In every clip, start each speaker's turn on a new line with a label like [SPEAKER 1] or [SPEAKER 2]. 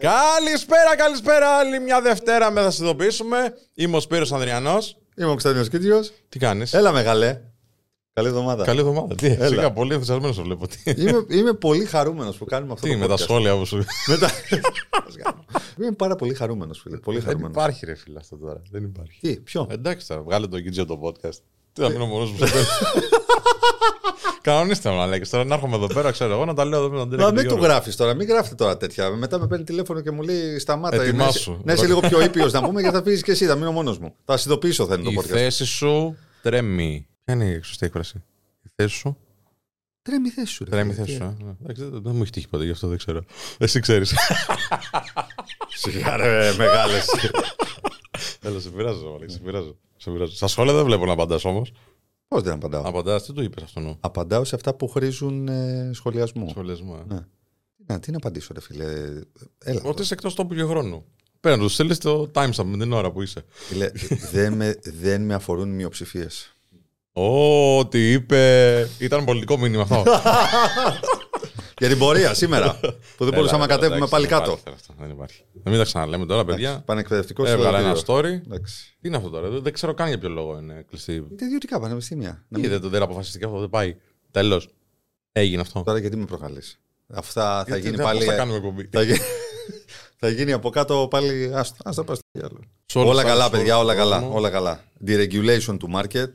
[SPEAKER 1] Καλησπέρα, καλησπέρα. Άλλη μια Δευτέρα με θα σας ειδοποιήσουμε. Είμαι ο Σπύρος Ανδριανός.
[SPEAKER 2] Είμαι ο Κωνσταντίνος Κίτριος.
[SPEAKER 1] Τι κάνεις;
[SPEAKER 2] Έλα, μεγάλε. Καλή εβδομάδα.
[SPEAKER 1] Καλή εβδομάδα. Τι,
[SPEAKER 2] Έλα.
[SPEAKER 1] σιγά, πολύ ενθουσιασμένος το βλέπω. Τι,
[SPEAKER 2] Είμαι, είμαι πολύ χαρούμενος που κάνουμε αυτό
[SPEAKER 1] τι
[SPEAKER 2] το
[SPEAKER 1] με τα
[SPEAKER 2] podcast.
[SPEAKER 1] σχόλια που σου.
[SPEAKER 2] Με τα- είμαι πάρα πολύ χαρούμενος, φίλε. Πολύ
[SPEAKER 1] Δεν
[SPEAKER 2] χαρούμενος.
[SPEAKER 1] υπάρχει ρε φίλε αυτό τώρα. Δεν υπάρχει.
[SPEAKER 2] Τι, ποιο;
[SPEAKER 1] Εντάξει τώρα, βγάλε το Κιτζιο το podcast. Τι θα μείνω μόνος μου στο τέλος. Κανονίστε με Αλέξη. Τώρα να έρχομαι εδώ πέρα, ξέρω εγώ, να τα λέω εδώ με τον
[SPEAKER 2] Μα
[SPEAKER 1] Τέρι
[SPEAKER 2] μην του γράφεις τώρα, μην γράφετε τώρα τέτοια. Μετά με παίρνει τηλέφωνο και μου λέει σταμάτα. να είσαι-
[SPEAKER 1] Ετοιμάσου.
[SPEAKER 2] Να είσαι λίγο πιο ήπιος να πούμε γιατί θα φύγεις και εσύ, θα μείνω μόνος μου. Θα συνειδητοποιήσω θα είναι το
[SPEAKER 1] Η
[SPEAKER 2] podcast.
[SPEAKER 1] θέση σου τρέμει. Ποια είναι η σωστή έκφραση; Η θέση σου;
[SPEAKER 2] Τρέμει η θέση σου. ρε
[SPEAKER 1] Τρέμει η
[SPEAKER 2] φίλε.
[SPEAKER 1] θέση σου. ε. Εντάξει, Δεν δεν μου έχει τύχει ποτέ, γι' αυτό δεν ξέρω. Εσύ ξέρεις.
[SPEAKER 2] Σιγά ρε μεγάλες.
[SPEAKER 1] Έλα, σε πειράζω, Αλέξη, σε πειράζω. Σε πειράζω. Στα σχόλια δεν βλέπω να απαντάς όμως.
[SPEAKER 2] Πώς δεν απαντάω;
[SPEAKER 1] Απαντάς, τι του είπες αυτόν ο
[SPEAKER 2] Απαντάω σε αυτά που χρήζουν ε, σχολιασμού.
[SPEAKER 1] σχολιασμό. ε.
[SPEAKER 2] Ναι. Τι να, τι να απαντήσω, ρε φίλε. Έλα.
[SPEAKER 1] Ότι είσαι εκτός τόπου και χρόνου. Πέρα, του στείλεις το timestamp με την ώρα που είσαι.
[SPEAKER 2] Φίλε, δεν, με, δεν με αφορούν μειοψηφίες.
[SPEAKER 1] Ω, τι είπε. Ήταν πολιτικό μήνυμα αυτό.
[SPEAKER 2] Για την πορεία σήμερα. που δεν μπορούσαμε να
[SPEAKER 1] Έλα,
[SPEAKER 2] κατέβουμε
[SPEAKER 1] εντάξει,
[SPEAKER 2] πάλι
[SPEAKER 1] δεν
[SPEAKER 2] κάτω.
[SPEAKER 1] υπάρχει αυτό, Δεν υπάρχει. Να μην τα ξαναλέμε τώρα, παιδιά.
[SPEAKER 2] Πανεκπαιδευτικός
[SPEAKER 1] Έβγαλα ένα
[SPEAKER 2] συλλογικό.
[SPEAKER 1] story.
[SPEAKER 2] Εντάξει.
[SPEAKER 1] Τι είναι αυτό τώρα, δεν δεν ξέρω καν για ποιο λόγο είναι κλειστή.
[SPEAKER 2] Είναι ιδιωτικά πανεπιστήμια. Να
[SPEAKER 1] Τι
[SPEAKER 2] μην-
[SPEAKER 1] δεν, δεν αποφασιστηκε αυτό, δεν πάει. Τέλος. Έγινε αυτό.
[SPEAKER 2] Τώρα γιατί με προκαλεί. Αυτά θα
[SPEAKER 1] Γιατί
[SPEAKER 2] γίνει
[SPEAKER 1] δεν-
[SPEAKER 2] πάλι.
[SPEAKER 1] πώς θα κάνουμε εκπομπή.
[SPEAKER 2] θα, γίνει... θα γίνει από κάτω πάλι. Άστα, άστα πας στο διάλογο.
[SPEAKER 1] Σε όλους
[SPEAKER 2] Όλα
[SPEAKER 1] τους
[SPEAKER 2] καλά,
[SPEAKER 1] άλλους
[SPEAKER 2] παιδιά, όλα
[SPEAKER 1] κόσμος.
[SPEAKER 2] καλά, όλα καλά. Deregulation του market,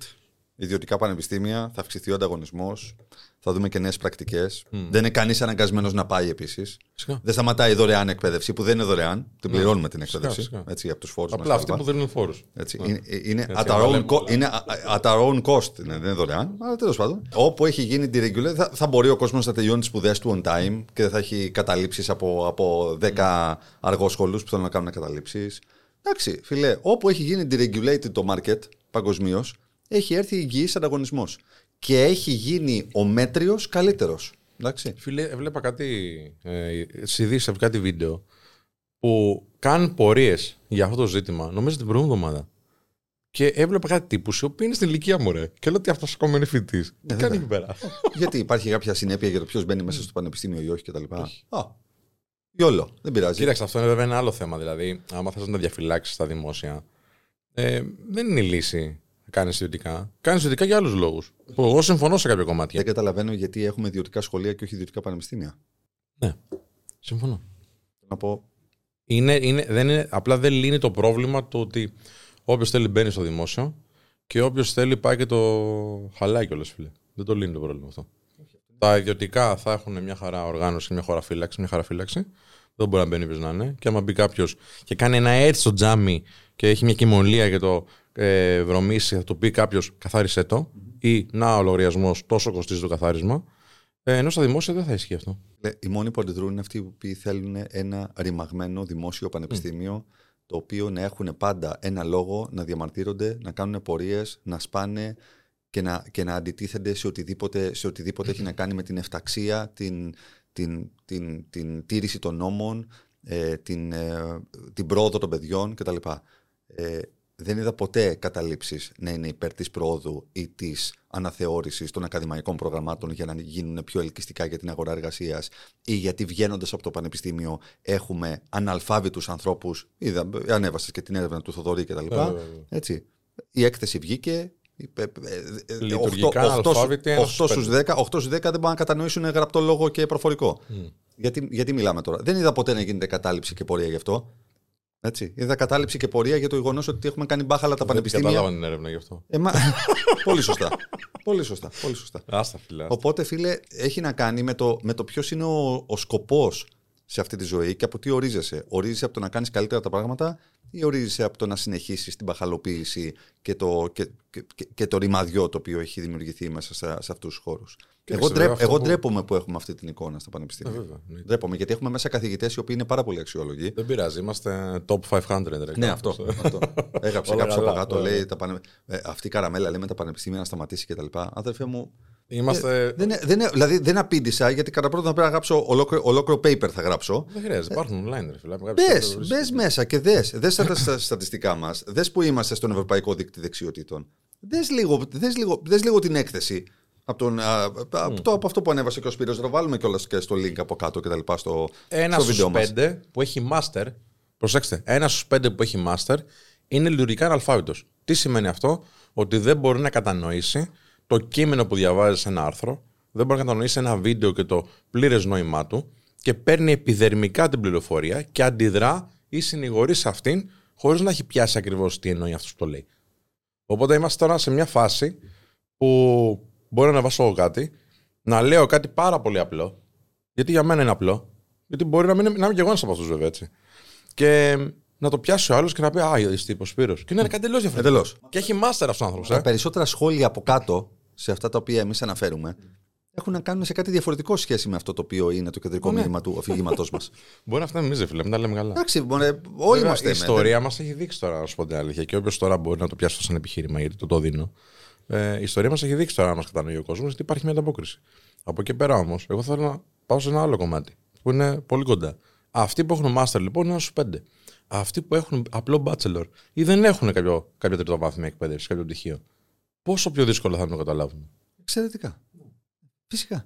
[SPEAKER 2] ιδιωτικά πανεπιστήμια, θα αυξηθεί ο ανταγωνισμός, θα δούμε και νέες πρακτικές. Δεν είναι κανείς αναγκασμένος να πάει επίσης.
[SPEAKER 1] Φυσικά.
[SPEAKER 2] Δεν σταματάει η δωρεάν εκπαίδευση, που δεν είναι δωρεάν. Την πληρώνουμε την εκπαίδευση
[SPEAKER 1] φυσικά.
[SPEAKER 2] έτσι, από τους φόρους
[SPEAKER 1] Απλά αυτοί που δίνουν φόρους.
[SPEAKER 2] έτσι, είναι είναι,
[SPEAKER 1] Έτσι,
[SPEAKER 2] at our
[SPEAKER 1] να
[SPEAKER 2] own,
[SPEAKER 1] λέμε
[SPEAKER 2] co-
[SPEAKER 1] όλα.
[SPEAKER 2] είναι at our own cost, είναι, δεν είναι δωρεάν. Αλλά τέλος πάντων. Όπου έχει γίνει deregulation, θα, θα μπορεί ο κόσμος να τελειώνει τις σπουδές του on time και δεν θα έχει καταλήψεις από, από 10 αργόσχολου που θέλουν να κάνουν καταλήψεις. Εντάξει, φιλέ, όπου έχει γίνει deregulated το market παγκοσμίως, έχει έρθει υγιής ανταγωνισμός. Και έχει γίνει ο μέτριος καλύτερος. Εντάξει.
[SPEAKER 1] Φίλε, έβλεπα κάτι. Ε, στις ειδήσεις, κάτι βίντεο που κάνουν πορείες για αυτό το ζήτημα, νομίζω την προηγούμενη εβδομάδα. Και έβλεπα κάτι τύπους οι οποίοι είναι στην ηλικία μου, ρε. Και λέω ότι αυτός ακόμα είναι φοιτητής. Τι κάνει
[SPEAKER 2] βέβαια.
[SPEAKER 1] εκεί πέρα;
[SPEAKER 2] Γιατί υπάρχει κάποια συνέπεια για το ποιος μπαίνει μέσα στο πανεπιστήμιο ή όχι κτλ. Α, γιόλο, δεν πειράζει.
[SPEAKER 1] Κοίταξε, αυτό είναι βέβαια ένα άλλο θέμα. Δηλαδή, άμα θες να τα διαφυλάξεις στα δημόσια, ε, δεν είναι η λύση να κάνεις ιδιωτικά. Κάνεις ιδιωτικά για άλλους λόγους. Που εγώ συμφωνώ σε κάποια κομμάτια.
[SPEAKER 2] Δεν καταλαβαίνω γιατί έχουμε ιδιωτικά σχολεία και όχι ιδιωτικά πανεπιστήμια.
[SPEAKER 1] Ναι, συμφωνώ.
[SPEAKER 2] Να πω,
[SPEAKER 1] Είναι, είναι, δεν είναι, απλά δεν λύνει το πρόβλημα το ότι όποιος θέλει μπαίνει στο δημόσιο και όποιος θέλει πάει και το χαλάει κιόλας, φίλε. Δεν το λύνει το πρόβλημα αυτό. Τα ιδιωτικά θα έχουν μια χαρά οργάνωση, μια χαρά φύλαξη, μια χαρά φύλαξη. Δεν μπορεί να μπαίνει ποιο να είναι. Και άμα μπει κάποιος και κάνει ένα έτσι στο τζάμι και έχει μια κοιμωλία και το ε, βρωμίσει, θα του πει κάποιος καθάρισε το. Ή να ο λογαριασμός, τόσο κοστίζει το καθάρισμα. Ε, ενώ στα δημόσια δεν θα ισχύει αυτό.
[SPEAKER 2] λέ, οι μόνοι που αντιδρούν είναι αυτοί που θέλουν ένα ρημαγμένο δημόσιο πανεπιστήμιο το οποίο να έχουν πάντα ένα λόγο να διαμαρτύρονται, να κάνουν πορείες, να σπάνε και να, και να αντιτίθενται σε οτιδήποτε, σε οτιδήποτε έχει να κάνει με την εφταξία, την, την, την, την τήρηση των νόμων, ε, την, ε, την πρόοδο των παιδιών κτλ. Ε, δεν είδα ποτέ καταλήψεις να είναι υπέρ της πρόοδου ή της αναθεώρησης των ακαδημαϊκών προγραμμάτων για να γίνουν πιο ελκυστικά για την αγορά εργασίας ή γιατί βγαίνοντας από το πανεπιστήμιο έχουμε αναλφάβητους ανθρώπους. Είδα, ανέβασες και την έρευνα του Θοδωρή κτλ.
[SPEAKER 1] Ε,
[SPEAKER 2] Έτσι. Η έκθεση βγήκε. είπε, ε, ε, ε,
[SPEAKER 1] Λειτουργικά
[SPEAKER 2] οχτώ- οχτώ-
[SPEAKER 1] αναλφάβητοι, ένας
[SPEAKER 2] οχτώ
[SPEAKER 1] στους
[SPEAKER 2] στους 10, 8 στους 10 δεν μπορούν να κατανοήσουν γραπτό λόγο και προφορικό.
[SPEAKER 1] Μμ.
[SPEAKER 2] Γιατί, γιατί μιλάμε τώρα. Δεν είδα ποτέ να γίνεται κατάληψη και πορεία γι' αυτό. Έτσι. Είδα κατάληψη και πορεία για το γεγονός ότι έχουμε κάνει μπάχαλα τα
[SPEAKER 1] Δεν
[SPEAKER 2] πανεπιστήμια.
[SPEAKER 1] κατάλαβα την έρευνα γι' αυτό.
[SPEAKER 2] Ε, μα- πολύ σωστά. πολύ σωστά. Πολύ σωστά.
[SPEAKER 1] Άστα, φίλε. άστα.
[SPEAKER 2] Οπότε, φίλε, έχει να κάνει με το, με το ποιος είναι ο, ο σκοπός σε αυτή τη ζωή και από τι ορίζεσαι. Ορίζεσαι από το να κάνεις καλύτερα τα πράγματα ή ορίζεσαι από το να συνεχίσεις την παχαλοποίηση και το, και, και, και- και το ρημαδιό το οποίο έχει δημιουργηθεί μέσα σε, σε αυτούς τους χώρους; Εγώ,
[SPEAKER 1] βέβαια,
[SPEAKER 2] ντρέπ,
[SPEAKER 1] αυτό
[SPEAKER 2] εγώ
[SPEAKER 1] που-
[SPEAKER 2] ντρέπομαι που έχουμε αυτή την εικόνα στα
[SPEAKER 1] Ε,
[SPEAKER 2] πανεπιστήμια.
[SPEAKER 1] βέβαια, εννοείται.
[SPEAKER 2] Ντρέπομαι γιατί έχουμε μέσα καθηγητές οι οποίοι είναι πάρα πολύ αξιόλογοι.
[SPEAKER 1] Δεν πειράζει, είμαστε top 500. Ρε,
[SPEAKER 2] Ναι, αυτό. αυτό. Έγραψε
[SPEAKER 1] Όλα
[SPEAKER 2] κάποιος από
[SPEAKER 1] καλά,
[SPEAKER 2] κάτω,
[SPEAKER 1] όλα
[SPEAKER 2] λέει τα πανε... ε, αυτή η καραμέλα λέει με τα πανεπιστήμια να σταματήσει κτλ. Αδερφέ μου,
[SPEAKER 1] Είμαστε.
[SPEAKER 2] δεν, είναι- δεν, είναι- δηλαδή δεν απήντησα γιατί κατά πρώτον θα πρέπει να γράψω ολόκληρο, ολόκληρο paper θα γράψω.
[SPEAKER 1] Δεν χρειάζεται, υπάρχουν online. Ρε, φίλε.
[SPEAKER 2] Μπες, μπες μέσα και δες. Δες τα στα- στατιστικά μας. Δες που είμαστε στον Ευρωπαϊκό Δίκτυο Δεξιοτήτων. Δες λίγο, δες λίγο, δες λίγο την έκθεση. Από, τον, α, από, το, από αυτό που ανέβασε και ο Σπύρος, θα βάλουμε κιόλας και στο link από κάτω και τα λοιπά στο,
[SPEAKER 1] Ένα
[SPEAKER 2] στο
[SPEAKER 1] στους
[SPEAKER 2] βίντεο μας.
[SPEAKER 1] πέντε που έχει master, προσέξτε, ένα στους πέντε που έχει master είναι λειτουργικά αναλφάβητος. Τι σημαίνει αυτό, Ότι δεν μπορεί να κατανοήσει το κείμενο που διαβάζει σε ένα άρθρο, δεν μπορεί να κατανοήσει ένα βίντεο και το πλήρες νόημά του και παίρνει επιδερμικά την πληροφορία και αντιδρά ή συνηγορεί σε αυτήν χωρίς να έχει πιάσει ακριβώς τι εννοεί αυτός που το λέει. Οπότε είμαστε τώρα σε μια φάση που μπορεί να βάσω εγώ κάτι, να λέω κάτι πάρα πολύ απλό, γιατί για μένα είναι απλό, γιατί μπορεί να μην, να είμαι και εγώ ένας από αυτούς βέβαια έτσι. Και να το πιάσει ο άλλος και να πει Α, είσαι τύπος Σπύρος». Και να είναι κάτι εντελώς διαφορετικό.
[SPEAKER 2] Εντελώς.
[SPEAKER 1] Και έχει μάστερ αυτός ο άνθρωπος.
[SPEAKER 2] Τα
[SPEAKER 1] Ε.
[SPEAKER 2] περισσότερα σχόλια από κάτω, σε αυτά τα οποία εμείς αναφέρουμε, έχουν να κάνουν σε κάτι διαφορετικό σχέση με αυτό το οποίο είναι το κεντρικό
[SPEAKER 1] Ναι.
[SPEAKER 2] μήνυμα του αφηγήματός μας.
[SPEAKER 1] Μπορεί να φτάνει εμείς, ρε φίλε, μην τα λέμε καλά.
[SPEAKER 2] Εντάξει, μωρέ, όλοι
[SPEAKER 1] Βέβαια,
[SPEAKER 2] είμαστε.
[SPEAKER 1] Η
[SPEAKER 2] με,
[SPEAKER 1] ιστορία μας έχει δείξει τώρα, να σου πω την αλήθεια. Και όποιος τώρα μπορεί να το πιάσει αυτό σαν επιχείρημα, γιατί το το δίνω. Ε, η ιστορία μας έχει δείξει τώρα, να μας κατανοεί ο κόσμος, ότι υπάρχει μια ανταπόκριση. Από εκεί πέρα όμως, εγώ θέλω να πάω σε ένα άλλο κομμάτι που είναι πολύ κοντά. Αυτοί που έχουν master λοιπόν είναι ένα στους πέντε. Αυτοί που έχουν απλό bachelor ή δεν έχουν κάποιο, κάποια τριτοβάθμια εκπαίδευση, κάποιο πτυχίο. Πόσο πιο δύσκολο θα είναι να το καταλάβουν;
[SPEAKER 2] Εξαιρετικά. Φυσικά.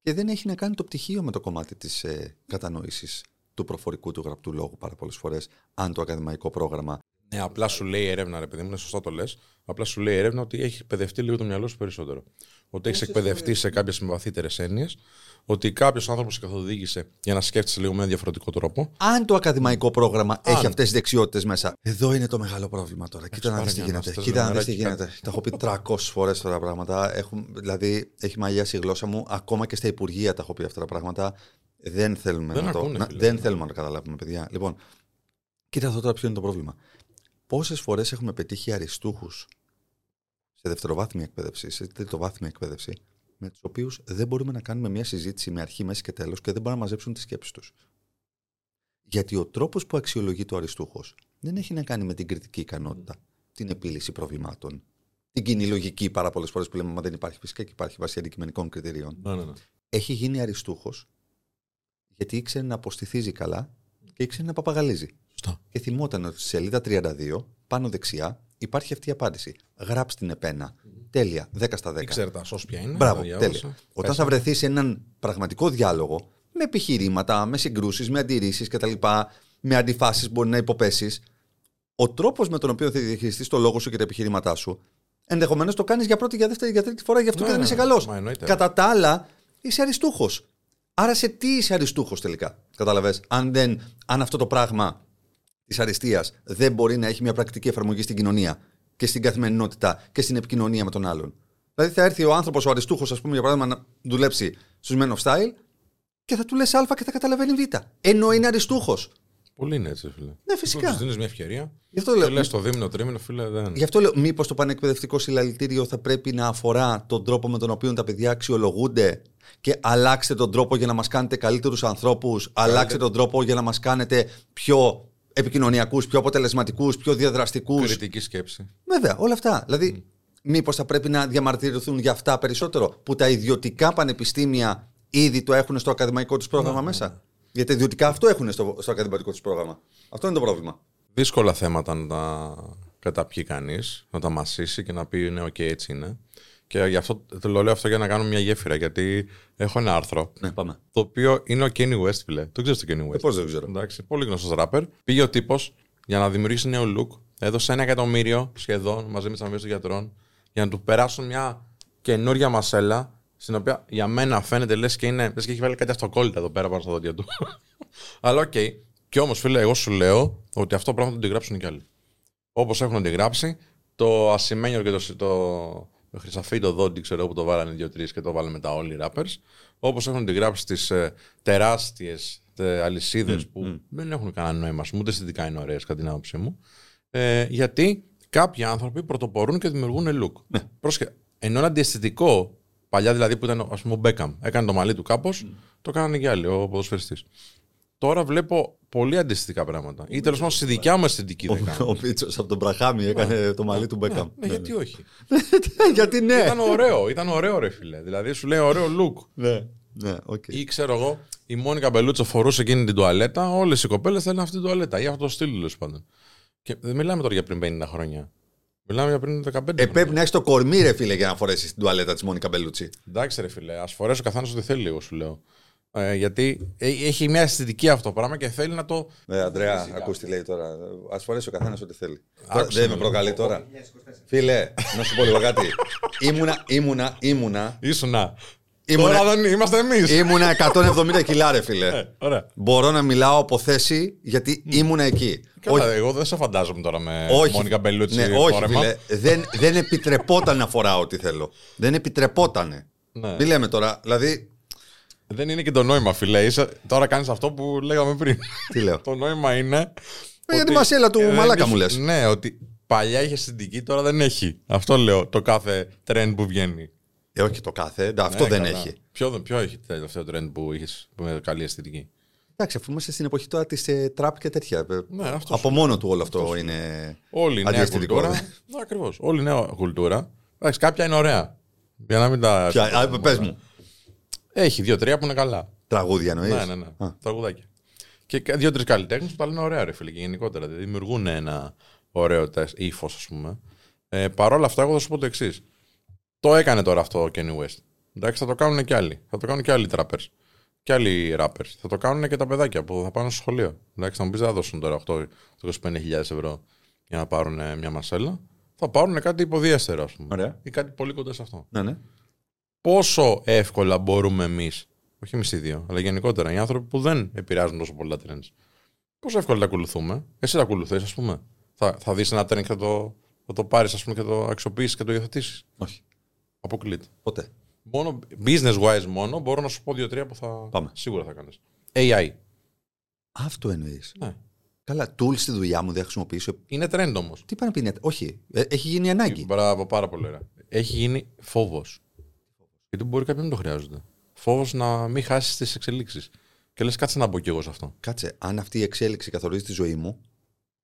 [SPEAKER 2] Και δεν έχει να κάνει το πτυχίο με το κομμάτι της ε, κατανόησης του προφορικού του γραπτού λόγου πάρα πολλές φορές, αν το ακαδημαϊκό πρόγραμμα.
[SPEAKER 1] Ναι, απλά σου λέει η έρευνα, ρε παιδί μου, είναι σωστά το λες. Απλά σου λέει η έρευνα ότι έχει εκπαιδευτεί λίγο το μυαλό σου περισσότερο. Ότι έχεις εκπαιδευτεί σε κάποιες βαθύτερες έννοιες. Ότι κάποιος άνθρωπος σε καθοδήγησε για να σκέφτεσαι λίγο με ένα διαφορετικό τρόπο.
[SPEAKER 2] Αν το ακαδημαϊκό πρόγραμμα έχει
[SPEAKER 1] Αν.
[SPEAKER 2] αυτές τις δεξιότητες μέσα. Εδώ είναι το μεγάλο πρόβλημα τώρα. Κοίτα να
[SPEAKER 1] πάρε
[SPEAKER 2] δεις τι
[SPEAKER 1] μια
[SPEAKER 2] γίνεται.
[SPEAKER 1] ανάσταση,
[SPEAKER 2] Κοίτα να δεις τι
[SPEAKER 1] νεράκι,
[SPEAKER 2] γίνεται. Τα έχω πει 300 φορές τώρα πράγματα. Έχουν, δηλαδή, έχει μαλλιάσει η γλώσσα μου. Ακόμα και στα υπουργεία τα έχω πει αυτά τα πράγματα. Δεν θέλουμε,
[SPEAKER 1] Δεν
[SPEAKER 2] να, το,
[SPEAKER 1] ακούνε,
[SPEAKER 2] να,
[SPEAKER 1] φίλε.
[SPEAKER 2] δεν θέλουμε να το καταλάβουμε, παιδιά. Λοιπόν, κοίτα εδώ τώρα ποιο είναι το πρόβλημα. Πόσες φορές έχουμε πετύχει αριστούχους σε δευτεροβάθμια εκπαίδευση, σε τριτοβάθμια εκπαίδευση, με τους οποίους δεν μπορούμε να κάνουμε μια συζήτηση με αρχή, μέση και τέλος και δεν μπορούν να μαζέψουν τις σκέψεις τους. Γιατί ο τρόπος που αξιολογεί το αριστούχος δεν έχει να κάνει με την κριτική ικανότητα, την επίλυση προβλημάτων, την κοινή λογική πάρα πολλές φορές που λέμε Μα δεν υπάρχει φυσικά και υπάρχει βάση αντικειμενικών κριτηρίων.
[SPEAKER 1] Ναι, ναι, ναι.
[SPEAKER 2] Έχει γίνει αριστούχος γιατί ήξερε να αποστηθίζει καλά και ήξερε να παπαγαλίζει.
[SPEAKER 1] Σωστά.
[SPEAKER 2] Και θυμόταν ότι στη σελίδα 32, πάνω δεξιά, υπάρχει αυτή η απάντηση. Γράψτε την επένα. Τέλεια. 10 στα 10.
[SPEAKER 1] Ήξερε τα σως ποια είναι.
[SPEAKER 2] Μπράβο,
[SPEAKER 1] τα διάβασα.
[SPEAKER 2] τέλεια. Όταν
[SPEAKER 1] Πες
[SPEAKER 2] θα
[SPEAKER 1] τα.
[SPEAKER 2] βρεθείς σε έναν πραγματικό διάλογο, με επιχειρήματα, με συγκρούσεις, με αντιρρήσεις κτλ., με αντιφάσεις που μπορεί να υποπέσεις, ο τρόπος με τον οποίο θα διαχειριστείς το λόγο σου και τα επιχειρήματά σου, ενδεχομένως το κάνεις για πρώτη, για δεύτερη, για τρίτη φορά, γι' αυτό
[SPEAKER 1] Ναι,
[SPEAKER 2] και δεν
[SPEAKER 1] ναι,
[SPEAKER 2] είσαι
[SPEAKER 1] ναι.
[SPEAKER 2] καλός.
[SPEAKER 1] Μα εννοείται.
[SPEAKER 2] Κατά τα άλλα, είσαι αριστούχος. Άρα σε τι είσαι αριστούχος τελικά. Κατάλαβε. Αν, δεν- αν αυτό το πράγμα της αριστείας δεν μπορεί να έχει μια πρακτική εφαρμογή στην κοινωνία και στην καθημερινότητα και στην επικοινωνία με τον άλλον. Δηλαδή θα έρθει ο άνθρωπος, ο αριστούχος, ας πούμε, για παράδειγμα, να δουλέψει στους Men of Style και θα του λες Α και θα καταλαβαίνει Β. Ενώ είναι αριστούχος.
[SPEAKER 1] Πολύ είναι έτσι, φίλε.
[SPEAKER 2] Ναι, φυσικά.
[SPEAKER 1] Τους δίνεις μια ευκαιρία.
[SPEAKER 2] Γι' αυτό
[SPEAKER 1] Και
[SPEAKER 2] λέω.
[SPEAKER 1] λες το δίμηνο, τρίμηνο, φίλε, δεν.
[SPEAKER 2] Γι' αυτό λέω, μήπως το πανεκπαιδευτικό συλλαλητήριο θα πρέπει να αφορά τον τρόπο με τον οποίο τα παιδιά αξιολογούνται και αλλάξτε τον τρόπο για να μας κάνετε καλύτερους ανθρώπους, αλλάξτε τον τρόπο για να μας κάνετε πιο επικοινωνιακούς, πιο αποτελεσματικούς, πιο διαδραστικούς.
[SPEAKER 1] Κριτική σκέψη.
[SPEAKER 2] Βέβαια, όλα αυτά. Δηλαδή, μήπως θα πρέπει να διαμαρτυρηθούν για αυτά περισσότερο, που τα ιδιωτικά πανεπιστήμια ήδη το έχουν στο ακαδημαϊκό τους πρόγραμμα μέσα; Γιατί τα ιδιωτικά αυτό έχουν στο, στο ακαδημαϊκό τους πρόγραμμα. Αυτό είναι το πρόβλημα.
[SPEAKER 1] Δύσκολα θέματα να τα καταπιεί κανείς, να τα μασήσει και να πει ναι, οκ, έτσι είναι. Και γι' αυτό το λέω αυτό για να κάνω μια γέφυρα. Γιατί έχω ένα άρθρο
[SPEAKER 2] Ναι, πάμε.
[SPEAKER 1] το οποίο είναι ο Kanye West, φίλε. Το ξέρεις το Kanye West;
[SPEAKER 2] πώς δεν ξέρω.
[SPEAKER 1] Εντάξει, πολύ γνωστός ράπερ. Πήγε ο τύπος για να δημιουργήσει νέο look. Έδωσε ένα εκατομμύριο σχεδόν μαζί με τις αμοιβές των γιατρών για να του περάσουν μια καινούρια μασέλα. Στην οποία για μένα φαίνεται λες και είναι. Λες και έχει βάλει κάτι αυτοκόλλητα εδώ πέρα πάνω στα δόντια του. Αλλά οκ. Και όμως, φίλε, εγώ σου λέω ότι αυτό πράγμα το αντιγράψουν κι άλλοι. Όπως έχουν αντιγράψει το ασημένιο και το, το, το χρυσαφί το δόντι, ξέρω εγώ, που το βάλανε δύο-τρει και το βάλανε μετά όλοι οι rappers. Όπως έχουν αντιγράψει τις ε, τεράστιες αλυσίδες που δεν έχουν κανένα νόημα, ας πούμε, ούτε αισθητικά είναι ωραίες, κατά την άποψή μου. Ε, γιατί κάποιοι άνθρωποι πρωτοπορούν και δημιουργούν look.
[SPEAKER 2] Ναι.
[SPEAKER 1] Πρόσεχε, ενώ είναι αντιαισθητικό, παλιά δηλαδή που ήταν ας πούμε, ο Μπέκαμ, έκανε το μαλλί του κάπως, το κάνανε και άλλοι, ο ποδοσφαιριστής. Τώρα βλέπω πολύ αντιστοιχικά πράγματα. Ή τέλος πάντων στη δικιά μου αισθητική δεν
[SPEAKER 2] Ο,
[SPEAKER 1] κάνω.
[SPEAKER 2] ο Πίτσος από τον Μπραχάμι έκανε το μαλλί του Μπέκαμ.
[SPEAKER 1] Ναι, γιατί όχι.
[SPEAKER 2] Γιατί ναι.
[SPEAKER 1] Ήταν ωραίο, ήταν ωραίο ρε φίλε. Δηλαδή σου λέει ωραίο look.
[SPEAKER 2] Ναι, ναι, οκ.
[SPEAKER 1] Ή ξέρω εγώ, η Μόνικα Μπελούτσι φορούσε εκείνη την τουαλέτα, όλες οι κοπέλες θέλουν αυτή την τουαλέτα. Ή αυτό το στυλ τέλος πάντων. Και δεν μιλάμε τώρα για πριν 50 χρόνια. Μιλάμε για πριν 15
[SPEAKER 2] Ε, πρέπει να έχεις το κορμί, ρε φίλε, για να φορέσεις την τουαλέτα της Μόνικα Μπελούτσι.
[SPEAKER 1] Εντάξει, ρε φίλε, ας φορέσει ο καθένας ό,τι θέλει, εγώ σου λέω. Ε, γιατί ε, έχει μια αισθητική αυτό το πράγμα και θέλει να το.
[SPEAKER 2] Ε, Αντρέα, ακούς τι λέει τώρα. Α φορέσει ο καθένας ό,τι θέλει.
[SPEAKER 1] Άκουσα
[SPEAKER 2] Δεν
[SPEAKER 1] με
[SPEAKER 2] με προκαλεί τώρα. Φίλε, να σου πω λίγο κάτι. Ήμουνα, ήμουνα, ήμουνα.
[SPEAKER 1] Ήσουνα.
[SPEAKER 2] Ήμουνα-
[SPEAKER 1] Τώρα δεν είμαστε εμείς.
[SPEAKER 2] Ήμουνα 170 κιλά, ρε φίλε.
[SPEAKER 1] Ωραία.
[SPEAKER 2] Μπορώ να μιλάω από θέση γιατί ήμουνα εκεί.
[SPEAKER 1] Καλά,
[SPEAKER 2] Όχι,
[SPEAKER 1] εγώ δεν σε φαντάζομαι τώρα με
[SPEAKER 2] όχι,
[SPEAKER 1] Μόνικα Μπελούτσι.
[SPEAKER 2] ναι, όχι
[SPEAKER 1] φόρεμα.
[SPEAKER 2] φίλε. Δεν, δεν επιτρεπόταν να φοράω ό,τι θέλω. Δεν επιτρεπότανε.
[SPEAKER 1] Ναι.
[SPEAKER 2] Μην λέμε τώρα, δηλαδή.
[SPEAKER 1] Δεν είναι και το νόημα, φίλε. Είσαι, τώρα κάνεις αυτό που λέγαμε πριν.
[SPEAKER 2] Τι λέω;
[SPEAKER 1] το νόημα είναι.
[SPEAKER 2] Ε, για τη μασέλα του
[SPEAKER 1] ε,
[SPEAKER 2] μαλάκα
[SPEAKER 1] δεν
[SPEAKER 2] μου
[SPEAKER 1] έχει-
[SPEAKER 2] λες.
[SPEAKER 1] Ναι, ότι παλιά είχε συντική, τώρα δεν έχει. Αυτό λέω το κάθε trend που βγαίνει.
[SPEAKER 2] Ε, όχι το κάθε. ντα, Αυτό
[SPEAKER 1] Ναι,
[SPEAKER 2] δεν
[SPEAKER 1] καλά.
[SPEAKER 2] έχει.
[SPEAKER 1] Ποιο, ποιο έχει το τελευταίο trend που είχε με καλή αισθητική;
[SPEAKER 2] Εντάξει, αφού είμαστε στην εποχή τώρα της ε, τραπ και τέτοια. ε,
[SPEAKER 1] Ναι, αυτός
[SPEAKER 2] από μόνο του όλο αυτό είναι.
[SPEAKER 1] Όλη η νέα
[SPEAKER 2] Αντιαισθητικό,
[SPEAKER 1] κουλτούρα.
[SPEAKER 2] ναι.
[SPEAKER 1] Ναι, ακριβώς. Όλη η νέα κουλτούρα. Εντάξει, κάποια είναι ωραία. Για να μην τα.
[SPEAKER 2] Ποια, α, πες μου.
[SPEAKER 1] Έχει δύο-τρία που είναι καλά.
[SPEAKER 2] Τραγούδια εννοείς;
[SPEAKER 1] Ναι, ναι, ναι. Τραγουδάκια. Και κα- δύο-τρεις καλλιτέχνες που τα λένε ωραία, ρε φίλε, και γενικότερα. Δηλαδή δημιουργούν ένα ωραίο ύφος, ας πούμε. Ε, Παρ' όλα αυτά, εγώ θα σου πω το εξής. Το έκανε τώρα αυτό ο Kenny West. Εντάξει, θα το κάνουν και άλλοι. Θα το κάνουν και άλλοι trappers. Και άλλοι rappers. Θα το κάνουν και τα παιδάκια που θα πάνε στο σχολείο. Εντάξει, θα μου πεις δεν θα δώσουν τώρα 8-25.000 ευρώ για να πάρουν ε, μια μασέλα. Θα πάρουν κάτι υποδιέστερο, ας πούμε.
[SPEAKER 2] Ωραία.
[SPEAKER 1] Ή κάτι πολύ κοντά σε αυτό
[SPEAKER 2] Ναι, ναι.
[SPEAKER 1] Πόσο εύκολα μπορούμε εμείς, όχι εμείς οι δύο, αλλά γενικότερα οι άνθρωποι που δεν επηρεάζουν τόσο πολλά trends, πόσο εύκολα τα ακολουθούμε. Εσύ τα ακολουθείς, ας πούμε. Θα, θα δεις ένα trend και θα το, θα το πάρεις, ας πούμε, και θα το αξιοποιήσεις και το υιοθετήσεις.
[SPEAKER 2] Όχι.
[SPEAKER 1] Αποκλείται.
[SPEAKER 2] Ποτέ.
[SPEAKER 1] Μόνο business wise μόνο μπορώ να σου πω δύο-τρία που θα
[SPEAKER 2] Πάμε.
[SPEAKER 1] σίγουρα θα κάνεις. AI.
[SPEAKER 2] Αυτό εννοείς.
[SPEAKER 1] Ναι.
[SPEAKER 2] Καλά, tools στη δουλειά μου δεν χρησιμοποιήσω.
[SPEAKER 1] Είναι trend όμως.
[SPEAKER 2] Τι πάνε να πει, ναι, Όχι. Ε, έχει γίνει ανάγκη.
[SPEAKER 1] Μπράβο, πάρα πολύ ωραία. Έχει γίνει φόβος. Γιατί μπορεί κάποιοι να μην το χρειάζονται. Φόβος να μην χάσεις τις εξελίξεις. Και λες, κάτσε να μπω κι εγώ σε αυτό.
[SPEAKER 2] Κάτσε, αν αυτή η εξέλιξη καθορίζει τη ζωή μου,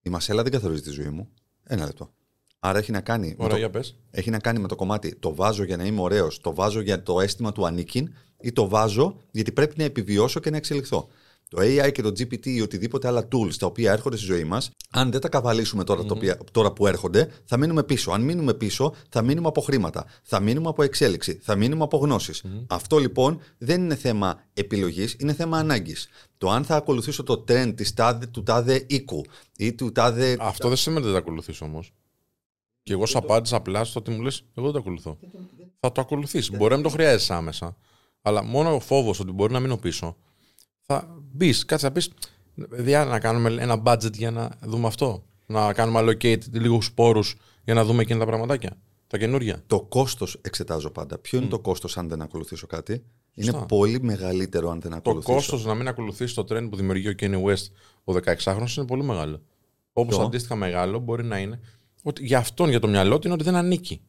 [SPEAKER 2] η μασέλα δεν καθορίζει τη ζωή μου. Ένα λεπτό. Άρα έχει να κάνει, με
[SPEAKER 1] Ωραία,
[SPEAKER 2] το,
[SPEAKER 1] για πες.
[SPEAKER 2] έχει να κάνει με το κομμάτι το βάζω για να είμαι ωραίος, το βάζω για το αίσθημα του ανήκειν ή το βάζω γιατί πρέπει να επιβιώσω και να εξελιχθώ. Το AI και το GPT ή οτιδήποτε άλλα tools τα οποία έρχονται στη ζωή μας, αν δεν τα καβαλήσουμε τώρα, τα οποία, τώρα που έρχονται, θα μείνουμε πίσω. Αν μείνουμε πίσω, θα μείνουμε από χρήματα, θα μείνουμε από εξέλιξη, θα μείνουμε από γνώσεις. Αυτό λοιπόν δεν είναι θέμα επιλογής, είναι θέμα ανάγκης. Το αν θα ακολουθήσω το trend της τάδε, του τάδε οίκου ή του τάδε.
[SPEAKER 1] Αυτό δεν σημαίνει ότι δεν τα ακολουθεί όμως. Και εγώ σου απάντησα απλά στο ότι μου λες: Εγώ δεν το ακολουθώ. Θα το ακολουθήσει. Μπορεί να μην το χρειάζεσαι άμεσα. Αλλά μόνο ο φόβος ότι μπορεί να μείνω πίσω. Θα μπεις, κάτσε να πεις: Διά να κάνουμε ένα budget για να δούμε αυτό. Να κάνουμε allocate λίγους σπόρους για να δούμε εκείνα τα πραγματάκια. Τα καινούργια.
[SPEAKER 2] Το κόστος εξετάζω πάντα. Ποιο είναι το κόστος αν δεν ακολουθήσω κάτι; Είναι
[SPEAKER 1] Σωστά.
[SPEAKER 2] πολύ μεγαλύτερο αν δεν
[SPEAKER 1] Το
[SPEAKER 2] ακολουθήσω.
[SPEAKER 1] κόστος να μην ακολουθήσει το trend που δημιουργεί ο Kanye West ο 16χρονο είναι πολύ μεγάλο. Όπως
[SPEAKER 2] Ποιο;
[SPEAKER 1] αντίστοιχα μεγάλο μπορεί να είναι ότι για αυτόν, για το μυαλό του, είναι ότι δεν ανήκει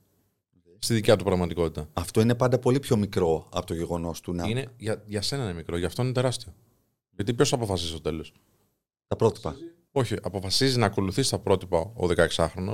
[SPEAKER 1] στη δικιά του πραγματικότητα.
[SPEAKER 2] Αυτό είναι πάντα πολύ πιο μικρό από το γεγονός του να.
[SPEAKER 1] Είναι, για, για σένα είναι μικρό, για αυτόν είναι τεράστιο. Γιατί ποιος αποφασίζει στο τέλος;
[SPEAKER 2] Τα πρότυπα.
[SPEAKER 1] Όχι, αποφασίζει να ακολουθήσει τα πρότυπα ο 16χρονο,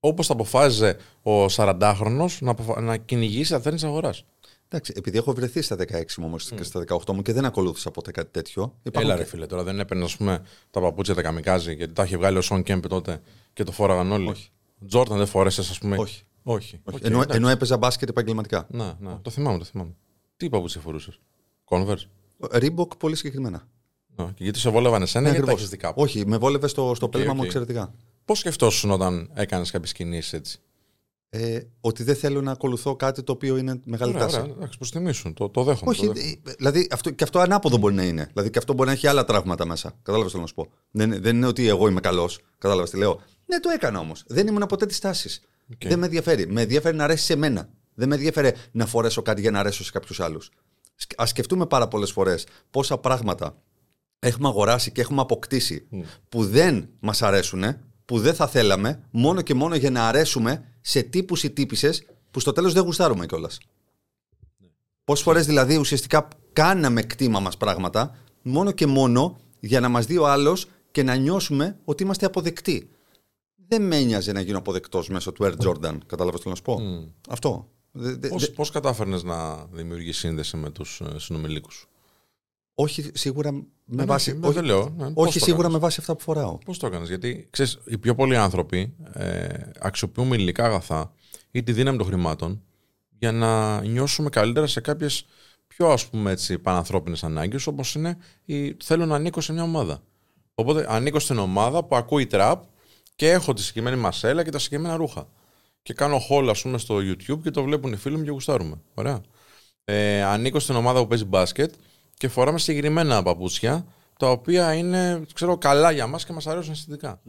[SPEAKER 1] όπως θα αποφάσιζε ο 40χρονο να, αποφα... να κυνηγήσει τα τρένη αγοράς.
[SPEAKER 2] Εντάξει, επειδή έχω βρεθεί στα 16 μου όμως και στα 18 μου και δεν ακολούθησα ποτέ κάτι τέτοιο. υπάρχουν
[SPEAKER 1] Έλα ρε
[SPEAKER 2] και-
[SPEAKER 1] φίλε, τώρα δεν έπαιρνε ας πούμε, τα παπούτσια τα Kamikaze γιατί τα είχε βγάλει ο Σον Κέμπ τότε και το φόραγαν όλοι.
[SPEAKER 2] Όχι.
[SPEAKER 1] Τζόρταν δεν φόρεσες, ας πούμε;
[SPEAKER 2] Όχι.
[SPEAKER 1] Όχι.
[SPEAKER 2] Όχι.
[SPEAKER 1] Οκ,
[SPEAKER 2] ενώ,
[SPEAKER 1] εντάξει.
[SPEAKER 2] ενώ έπαιζα μπάσκετ επαγγελματικά.
[SPEAKER 1] Ναι, ναι, το θυμάμαι, το θυμάμαι. Τι παπούτσια φορούσες; Converse;
[SPEAKER 2] Reebok πολύ συγκεκριμένα.
[SPEAKER 1] Ναι, και γιατί σε βόλευαν εσένα,
[SPEAKER 2] Ναι,
[SPEAKER 1] γιατί τα
[SPEAKER 2] ακριβώς.
[SPEAKER 1] έχεις δει κάπου.
[SPEAKER 2] Όχι, με βόλευε στο, στο πέλμα μου
[SPEAKER 1] οκ.
[SPEAKER 2] εξαιρετικά.
[SPEAKER 1] Πώς σκεφτόσουν όταν έκανες κάποιες κινήσεις έτσι;
[SPEAKER 2] Ε, ότι δεν θέλω να ακολουθώ κάτι το οποίο είναι μεγάλη
[SPEAKER 1] Ωραία,
[SPEAKER 2] τάση.
[SPEAKER 1] ωραία, εντάξει, προς τιμή σου. Το, το δέχομαι.
[SPEAKER 2] Όχι,
[SPEAKER 1] το δέχομαι.
[SPEAKER 2] ε, δηλαδή αυτό, και αυτό ανάποδο μπορεί να είναι. Δηλαδή και αυτό μπορεί να έχει άλλα τραύματα μέσα. Κατάλαβες θέλω να σου πω. Δεν, δεν είναι ότι εγώ είμαι καλός. Κατάλαβες τι λέω. Ναι, το έκανα όμως. Δεν ήμουν ποτέ της τάσης.
[SPEAKER 1] Οκ.
[SPEAKER 2] Δεν με ενδιαφέρει. Με ενδιαφέρει να αρέσει σε μένα. Δεν με ενδιαφέρει να φορέσω κάτι για να αρέσω σε κάποιους άλλους. Ας σκεφτούμε πάρα πολλές φορές πόσα πράγματα έχουμε αγοράσει και έχουμε αποκτήσει που δεν μας αρέσουν, που δεν θα θέλαμε, μόνο και μόνο για να αρέσουμε σε τύπους ή τύπισσες που στο τέλος δεν γουστάρουμε κιόλας. Πόσες φορές δηλαδή ουσιαστικά κάναμε κτήμα μας πράγματα μόνο και μόνο για να μας δει ο άλλος και να νιώσουμε ότι είμαστε αποδεκτοί. Δεν με ένοιαζε να γίνω αποδεκτός μέσω του Air Jordan. Κατάλαβες τι θέλω να σου πω; Αυτό. Δε- δε-
[SPEAKER 1] Πώς,
[SPEAKER 2] δε-
[SPEAKER 1] πώς κατάφερνες να δημιουργείς σύνδεση με τους ε, συνομιλίκους σου;
[SPEAKER 2] Όχι σίγουρα με
[SPEAKER 1] Ναι,
[SPEAKER 2] βάση.
[SPEAKER 1] όχι, δεν λέω. Ναι, πώς
[SPEAKER 2] όχι
[SPEAKER 1] το
[SPEAKER 2] σίγουρα
[SPEAKER 1] κάνεις;
[SPEAKER 2] με βάση αυτά που φοράω.
[SPEAKER 1] Πώς το έκανες, Γιατί ξέρεις, οι πιο πολλοί άνθρωποι ε, αξιοποιούμε υλικά αγαθά ή τη δύναμη των χρημάτων για να νιώσουμε καλύτερα σε κάποιες πιο ας πούμε έτσι πανανθρώπινες ανάγκες όπως είναι η, θέλω να ανήκω σε μια ομάδα. Οπότε ανήκω στην ομάδα που ακούει τραπ και έχω τη συγκεκριμένη μασέλα και τα συγκεκριμένα ρούχα. Και κάνω haul ας πούμε στο YouTube και το βλέπουν οι φίλοι μου και γουστάρουμε. Ωραία. Ε, ανήκω στην ομάδα που παίζει μπάσκετ και φοράμε συγκεκριμένα παπούτσια τα οποία είναι ξέρω, καλά για μας και μας αρέσουν αισθητικά.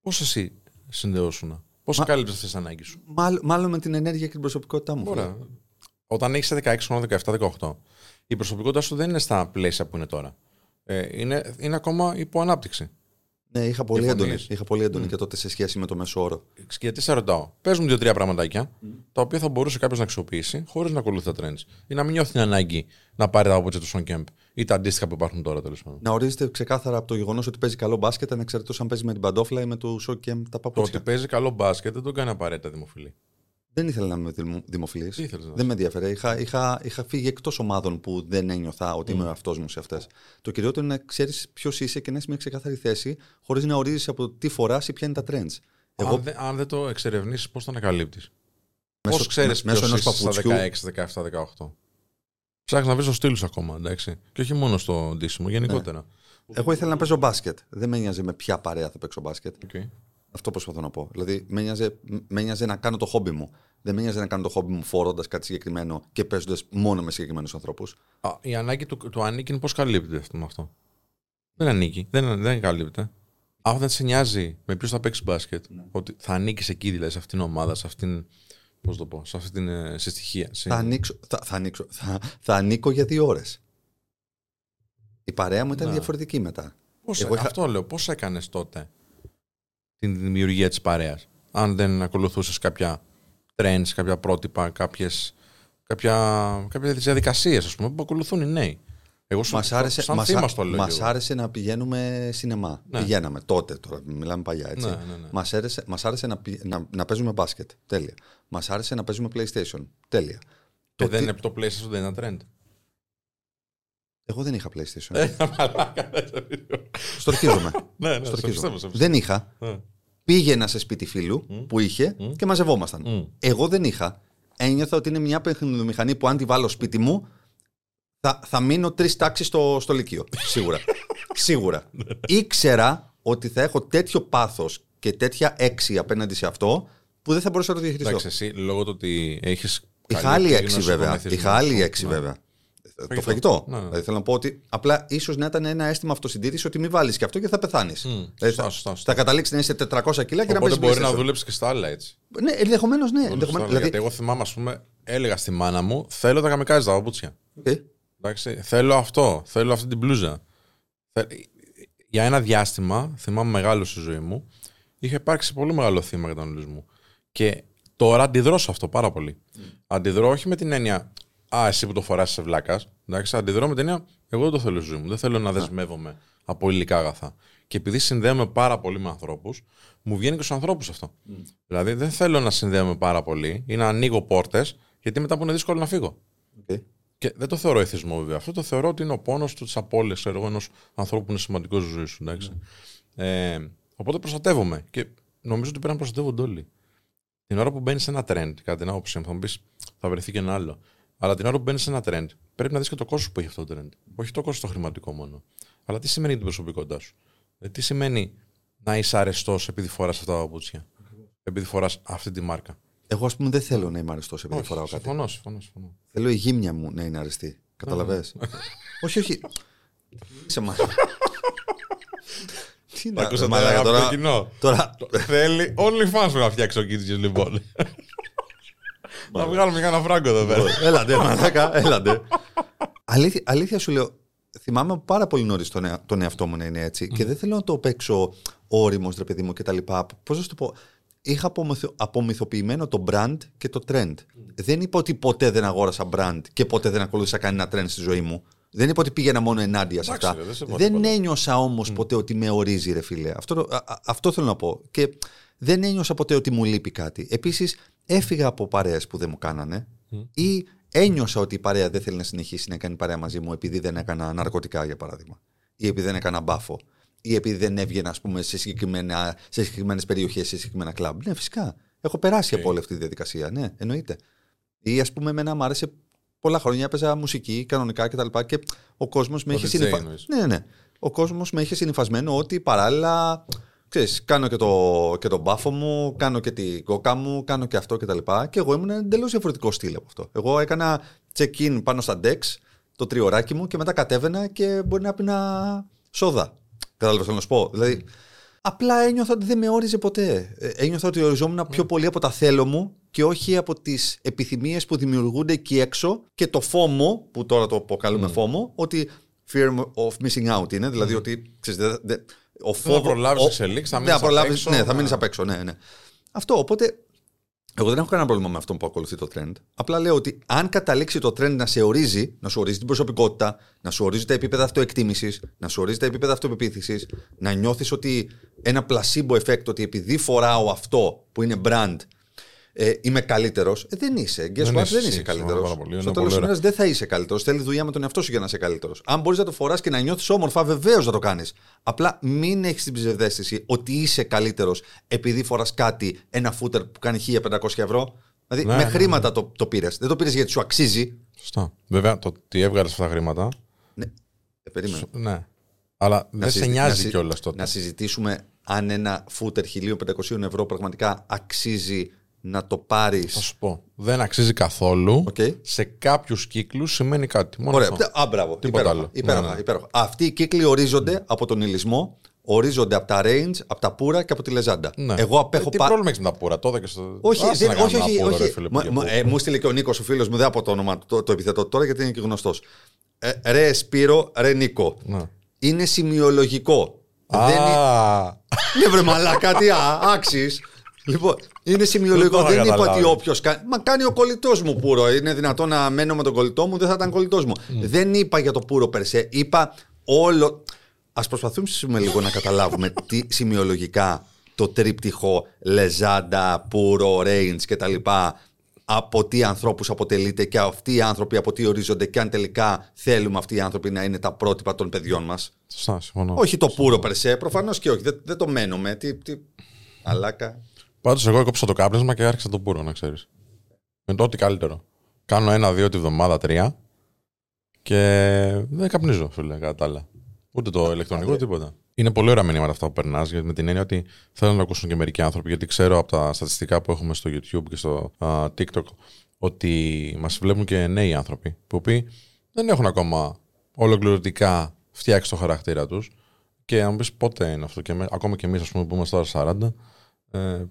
[SPEAKER 1] Πώς εσύ συνδεώσουν, πώς
[SPEAKER 2] Μα-
[SPEAKER 1] κάλυψες αυτές τις ανάγκες σου;
[SPEAKER 2] Μάλλον, μάλλον με την ενέργεια και την προσωπικότητά μου. φίλε.
[SPEAKER 1] Ωραία. Όταν έχεις 16 χρόνια, 17-18, η προσωπικότητά σου δεν είναι στα πλαίσια που είναι τώρα. Ε, είναι, είναι ακόμα υπό ανάπτυξη.
[SPEAKER 2] Ναι, είχα πολύ
[SPEAKER 1] Διαφωνείς;
[SPEAKER 2] έντονη, είχα πολύ έντονη και τότε σε σχέση με το μέσο όρο.
[SPEAKER 1] Γιατί σε ρωτάω, πες μου δύο-τρία πραγματάκια τα οποία θα μπορούσε κάποιος να αξιοποιήσει χωρίς να ακολουθεί τα trends ή να μην νιώθει την ανάγκη να πάρει τα άποψη του Σον Κέμπ ή τα αντίστοιχα που υπάρχουν τώρα τέλος πάντων.
[SPEAKER 2] Να ορίζεται ξεκάθαρα από το γεγονός ότι παίζει καλό μπάσκετ, ανεξαρτήτως αν παίζει με την παντόφλα ή με το σοκ τα
[SPEAKER 1] Το
[SPEAKER 2] παπούτσια.
[SPEAKER 1] ότι παίζει καλό μπάσκετ δεν τον κάνει απαραίτητα δημοφιλή.
[SPEAKER 2] Δεν ήθελα να είμαι δημοφιλής.
[SPEAKER 1] Τι ήθελες να
[SPEAKER 2] Δεν με ενδιαφέρε. Είχα, είχα, είχα φύγει εκτός ομάδων που δεν ένιωθα ότι είμαι ο εαυτός μου σε αυτές. Το κυριότερο είναι να ξέρεις ποιος είσαι και να έχεις μια ξεκάθαρη θέση, χωρίς να ορίζεις από τι φοράς ή ποια είναι τα trends. Εγώ
[SPEAKER 1] Αν, δεν, αν δεν το εξερευνήσεις, πώς το ανακαλύπτεις; Πώς
[SPEAKER 2] μέσω,
[SPEAKER 1] ξέρεις
[SPEAKER 2] μέσω
[SPEAKER 1] ποιος
[SPEAKER 2] ενός
[SPEAKER 1] είσαι στα
[SPEAKER 2] παπουτσιού
[SPEAKER 1] 16, 17, 18. Ψάχνει να βρεις το στυλ σου ακόμα, εντάξει. Και όχι μόνο στο ντύσιμο, γενικότερα.
[SPEAKER 2] Εγώ ήθελα να παίζω μπάσκετ. Δεν με νοιάζει με ποια παρέα θα παίξω μπάσκετ.
[SPEAKER 1] Okay.
[SPEAKER 2] Αυτό προσπαθώ να πω. Δηλαδή, με νοιάζε, με νοιάζε να κάνω το χόμπι μου. Δεν με νοιάζε να κάνω το χόμπι μου φορώντας κάτι συγκεκριμένο και παίζοντας μόνο με συγκεκριμένους ανθρώπους.
[SPEAKER 1] Α, η ανάγκη του, του ανήκει πώς καλύπτεται αυτό με αυτό; Δεν ανήκει. Δεν, δεν καλύπτεται. Αν δεν σε νοιάζει με ποιος θα παίξει μπάσκετ, ότι θα ανήκεις εκεί δηλαδή σε αυτήν την ομάδα, σε αυτήν. Πώς το πω, σε αυτή την ε, σε στοιχεία. Σε...
[SPEAKER 2] Θα, ανοίξω, θα, θα, ανοίξω, θα, θα ανήκω για δύο ώρες. Η παρέα μου ήταν
[SPEAKER 1] Να.
[SPEAKER 2] διαφορετική μετά.
[SPEAKER 1] Πώς,
[SPEAKER 2] Εγώ είχα-
[SPEAKER 1] Αυτό λέω. Πώς έκανες τότε την δημιουργία της παρέας, αν δεν ακολουθούσες κάποια trends, κάποια πρότυπα, κάποιες, κάποια, κάποιες διαδικασίες, ας πούμε, που ακολουθούν οι νέοι. Εγώ σου,
[SPEAKER 2] Μας άρεσε,
[SPEAKER 1] σαν
[SPEAKER 2] μας,
[SPEAKER 1] θύμα
[SPEAKER 2] α-
[SPEAKER 1] στο λέω.
[SPEAKER 2] μας
[SPEAKER 1] κι εγώ.
[SPEAKER 2] άρεσε να πηγαίνουμε σινεμά.
[SPEAKER 1] Ναι.
[SPEAKER 2] Πηγαίναμε τότε, τώρα μιλάμε παλιά έτσι.
[SPEAKER 1] Ναι, ναι, ναι.
[SPEAKER 2] Μας άρεσε, μας άρεσε να, πη- να, να παίζουμε μπάσκετ. Τέλεια. Μας άρεσε να παίζουμε PlayStation. Τέλεια.
[SPEAKER 1] Και
[SPEAKER 2] Το
[SPEAKER 1] δεν
[SPEAKER 2] τι-
[SPEAKER 1] είναι το PlayStation, δεν είναι ένα trend.
[SPEAKER 2] Εγώ δεν είχα PlayStation.
[SPEAKER 1] Ε, μαλάκα.
[SPEAKER 2] Στορκίζομαι.
[SPEAKER 1] Ναι, ναι, σε
[SPEAKER 2] Στορκίζομαι.
[SPEAKER 1] πιστεύω, σε πιστεύω.
[SPEAKER 2] δεν είχα.
[SPEAKER 1] Ε.
[SPEAKER 2] Πήγαινα σε σπίτι φίλου που είχε και μαζευόμασταν.
[SPEAKER 1] Μμ.
[SPEAKER 2] Εγώ δεν είχα. Ένιωθα ότι είναι μια παιχνιδομηχανή που αν τη βάλω σπίτι μου θα, θα μείνω τρεις τάξεις στο, στο Λυκείο. Σίγουρα. Σίγουρα. Ήξερα ότι θα έχω τέτοιο πάθος και τέτοια έξι απέναντι σε αυτό που δεν θα μπορούσα να το διαχειριστώ.
[SPEAKER 1] Εντάξει, εσύ λόγω του ότι έχεις.
[SPEAKER 2] Είχα άλλη έξι βέβαια. Είχα άλλη έξι βέβαια. Το
[SPEAKER 1] Φαγητό.
[SPEAKER 2] φαγητό.
[SPEAKER 1] Ναι, ναι.
[SPEAKER 2] Δηλαδή θέλω να πω ότι απλά ίσως να ήταν ένα αίσθημα αυτοσυντήρησης ότι μην βάλεις και αυτό και θα πεθάνεις.
[SPEAKER 1] σωστά,
[SPEAKER 2] θα,
[SPEAKER 1] σωστά, σωστά.
[SPEAKER 2] θα καταλήξεις να είσαι 400 κιλά και να
[SPEAKER 1] Οπότε
[SPEAKER 2] παίζει
[SPEAKER 1] μπορεί να δουλέψει και στα άλλα έτσι.
[SPEAKER 2] Ναι, ενδεχομένως ναι.
[SPEAKER 1] Δουλέψεις στα
[SPEAKER 2] Ενδεχομένως,
[SPEAKER 1] άλλα,
[SPEAKER 2] δηλαδή,
[SPEAKER 1] Γιατί εγώ θυμάμαι, ας πούμε, έλεγα στη μάνα μου, θέλω τα καμικάζι τα παπούτσια.
[SPEAKER 2] ε,
[SPEAKER 1] Εντάξει, θέλω αυτό, θέλω αυτή την μπλούζα. Θε- Για ένα διάστημα, θυμάμαι μεγάλο στη ζωή μου, είχε υπάρξει πολύ μεγάλο θύμα καταναλισμού. Και τώρα αντιδρώ σε αυτό πάρα πολύ. Αντιδρώ όχι με την έννοια, Α, εσύ που το φοράς είσαι βλάκας. Εντάξει, αντιδρώ με την έννοια, εγώ δεν το θέλω στη ζωή μου. Δεν θέλω να δεσμεύομαι από υλικά αγαθά. Και επειδή συνδέομαι πάρα πολύ με ανθρώπους, μου βγαίνει και στους ανθρώπους αυτό. Δηλαδή, δεν θέλω να συνδέομαι πάρα πολύ ή να ανοίγω πόρτες, γιατί μετά μου είναι δύσκολο να φύγω.
[SPEAKER 2] οκ.
[SPEAKER 1] Και δεν το θεωρώ εθισμό βέβαια. Αυτό το θεωρώ ότι είναι ο πόνος του, της απώλειας ενός ανθρώπου που είναι σημαντικός στη ζωή σου. Εντάξει. Ε, οπότε προστατεύομαι. Και νομίζω ότι πρέπει να προστατεύονται όλοι. Την ώρα που μπαίνεις σε ένα trend, κατά την άποψή μου, θα μου πεις, θα βρεθεί και ένα άλλο. Αλλά την ώρα που μπαίνεις σε ένα trend, πρέπει να δεις και το κόστος που έχει αυτό το trend. Όχι το κόστος το χρηματικό μόνο. Αλλά τι σημαίνει για την προσωπικότητά σου. Ε, τι σημαίνει να είσαι αρεστός επειδή φοράς αυτά τα παπούτσια. Επειδή φοράς αυτή τη μάρκα.
[SPEAKER 2] Εγώ, ας πούμε, δεν θέλω να είμαι αρεστός επειδή
[SPEAKER 1] Όχι,
[SPEAKER 2] φοράω κάτι.
[SPEAKER 1] συμφωνώ, συμφωνώ, συμφωνώ.
[SPEAKER 2] Θέλω η γύμνια μου να είναι αρεστή. Καταλαβέ. όχι, όχι. Σε μα. Τι να
[SPEAKER 1] Ακούσατε
[SPEAKER 2] μαλάκα,
[SPEAKER 1] αγαπητό
[SPEAKER 2] τώρα,
[SPEAKER 1] κοινό;
[SPEAKER 2] τώρα,
[SPEAKER 1] Θέλει OnlyFans να φτιάξει ο Κίτζιος λοιπόν. Να βγάλουμε κανένα φράγκο εδώ πέρα.
[SPEAKER 2] έλατε, μαλάκα, έλατε. αλήθεια, αλήθεια σου λέω, θυμάμαι πάρα πολύ νωρίς τον, εα- τον εαυτό μου να είναι έτσι και δεν θέλω να το παίξω όριμος, ρε παιδί μου κτλ. Πώς να σου το πω. Είχα απομυθο- απομυθοποιημένο το brand και το trend. Δεν είπα ότι ποτέ δεν αγόρασα brand και ποτέ δεν ακολούθησα κανένα trend στη ζωή μου. Δεν είπα ότι πήγαινα μόνο ενάντια σε
[SPEAKER 1] Εντάξει,
[SPEAKER 2] αυτά.
[SPEAKER 1] ρε, δεν σε είπα
[SPEAKER 2] δεν
[SPEAKER 1] τίποτα.
[SPEAKER 2] ένιωσα όμως ποτέ ότι με ορίζει, ρε φίλε. Αυτό, το- α- α- αυτό θέλω να πω. Και δεν ένιωσα ποτέ ότι μου λείπει κάτι. Επίσης, έφυγα από παρέες που δεν μου κάνανε ή ένιωσα ότι η παρέα δεν θέλει να συνεχίσει να κάνει παρέα μαζί μου επειδή δεν έκανα ναρκωτικά, για παράδειγμα. Ή επειδή δεν έκανα μπάφο. Ή επειδή δεν έβγαινα, ας πούμε, σε, σε συγκεκριμένες περιοχές, σε συγκεκριμένα κλαμπ. Ναι, φυσικά. Έχω περάσει okay. από όλη αυτή τη διαδικασία. Ναι, εννοείται. Ή ας πούμε, εμένα μου άρεσε πολλά χρόνια έπαιζα μουσική κανονικά κτλ. Και, και ο κόσμος με είχε συνειφασμένο. Ναι, ναι, ναι. Ο κόσμος με είχε συνειφασμένο ότι παράλληλα. Ξέρεις, κάνω και το, και το μπάφο μου, κάνω και την κόκα μου, κάνω και αυτό κτλ. Και, και εγώ ήμουν εντελώς διαφορετικός στυλ από αυτό. Εγώ έκανα check-in πάνω στα decks, το τριωράκι μου και μετά κατέβαινα και μπορεί να πίνα σόδα. Κατάλαβες θέλω να σου πω; Δηλαδή, απλά ένιωθα ότι δεν με όριζε ποτέ. Ε, ένιωθα ότι οριζόμουν πιο πολύ από τα θέλω μου και όχι από τις επιθυμίες που δημιουργούνται εκεί έξω και το φόμο, που τώρα το αποκαλούμε mm. φόμο, ότι fear of missing out είναι. Δηλαδή ότι. Ξέρεις, δε, ο
[SPEAKER 1] φόβο. Θα προλάβεις εξελίξει, θα μείνεις
[SPEAKER 2] απ' έξω. Ναι, θα μείνεις απ' έξω. Ναι, ναι. Αυτό. Οπότε εγώ δεν έχω κανένα πρόβλημα με αυτό που ακολουθεί το trend. Απλά λέω ότι αν καταλήξει το trend να σε ορίζει, να σου ορίζει την προσωπικότητα, να σου ορίζει τα επίπεδα αυτοεκτίμησης, να σου ορίζει τα επίπεδα αυτοπεποίθησης, να νιώθεις ότι ένα placebo effect, ότι επειδή φοράω αυτό που είναι brand, ε, είμαι καλύτερος. Ε, δεν είσαι. Guess δεν, δεν είσαι καλύτερος. Στο τέλος τη ημέρα δεν θα είσαι καλύτερος. Θέλει δουλειά με τον εαυτό σου για να είσαι καλύτερος. Αν μπορείς να το φοράς και να νιώθεις όμορφα, βεβαίως να το κάνεις. Απλά μην έχεις την ψευδέστηση ότι είσαι καλύτερος επειδή φοράς κάτι, ένα φούτερ που κάνει 1500 ευρώ. Δηλαδή ναι, με ναι, χρήματα ναι. το, το πήρες. Δεν το πήρες γιατί σου αξίζει.
[SPEAKER 1] Σωστά. Βέβαια το τι έβγαλες αυτά τα χρήματα.
[SPEAKER 2] Ναι. Ε, περίμενε.
[SPEAKER 1] Ναι. Αλλά δεν σε νοιάζει κιόλας τότε.
[SPEAKER 2] Να συζητήσουμε αν ένα φούτερ 1500 ευρώ πραγματικά αξίζει να το πάρεις.
[SPEAKER 1] Θα σου πω. Δεν αξίζει καθόλου.
[SPEAKER 2] Okay.
[SPEAKER 1] Σε κάποιους κύκλους σημαίνει κάτι. Μόνο
[SPEAKER 2] Ωραία. Αυτό. Α, μπράβο. Τίποτα άλλο. Υπέροχα, ναι, ναι. υπέροχα. Αυτοί οι κύκλοι ορίζονται από τον ηλισμό, ορίζονται από τα range, από τα πουρα και από τη λεζάντα.
[SPEAKER 1] Ναι. Εγώ απέχω. Ε, τι πα... πρόβλημα έχεις με τα πουρα, τότε και στο.
[SPEAKER 2] Όχι, δεν, όχι, όχι. Πούρα, όχι. Φίλε, μου, ε, μου στείλε και ο Νίκος, ο φίλος μου, δεν από το όνομα το, το επιθετό τώρα γιατί είναι και γνωστός. Ε, ρε Σπύρο, ρε Νίκο. Ναι. Είναι σημειολογικό.
[SPEAKER 1] Α.
[SPEAKER 2] Δεν είναι. Ναι, βρε μαλάκα, τι άξις. Λοιπόν, είναι σημειολογικό. Δεν είπα ότι όποιος κάνει. Μα κάνει ο κολλητός μου πουρο. Είναι δυνατό να μένω με τον κολλητό μου, δεν θα ήταν κολλητός μου. Δεν είπα για το πουρο περσέ. Είπα όλο. Α προσπαθούμε λίγο να καταλάβουμε τι σημειολογικά το τρίπτυχο Λεζάντα, Πούρο, Ρέιντ κτλ. Από τι ανθρώπους αποτελείται και αυτοί οι άνθρωποι από τι ορίζονται και αν τελικά θέλουμε αυτοί οι άνθρωποι να είναι τα πρότυπα των παιδιών μας.
[SPEAKER 1] Σωστά, συμφωνώ.
[SPEAKER 2] Όχι το πουρο περσέ, προφανώς και όχι. Δεν, δεν το μένουμε. Τι, τι... Αλάκα.
[SPEAKER 1] Πάντως, εγώ έκοψα το κάπνισμα και άρχισα το πουρο, να ξέρεις. Με το ό,τι καλύτερο. Κάνω ένα-δύο τη βδομάδα, τρία. Και δεν καπνίζω, φίλε, κατά τα άλλα. Ούτε το ηλεκτρονικό, ούτε τίποτα. Είναι πολύ ωραία μηνύματα αυτά που περνάς, με την έννοια ότι θέλω να ακούσουν και μερικοί άνθρωποι, γιατί ξέρω από τα στατιστικά που έχουμε στο YouTube και στο uh, TikTok ότι μας βλέπουν και νέοι άνθρωποι, που οποίοι δεν έχουν ακόμα ολοκληρωτικά φτιάξει το χαρακτήρα τους. Και αν πεις πότε είναι αυτό, και με, ακόμα και εμείς, ας πούμε, που είμαστε τώρα 40, ε,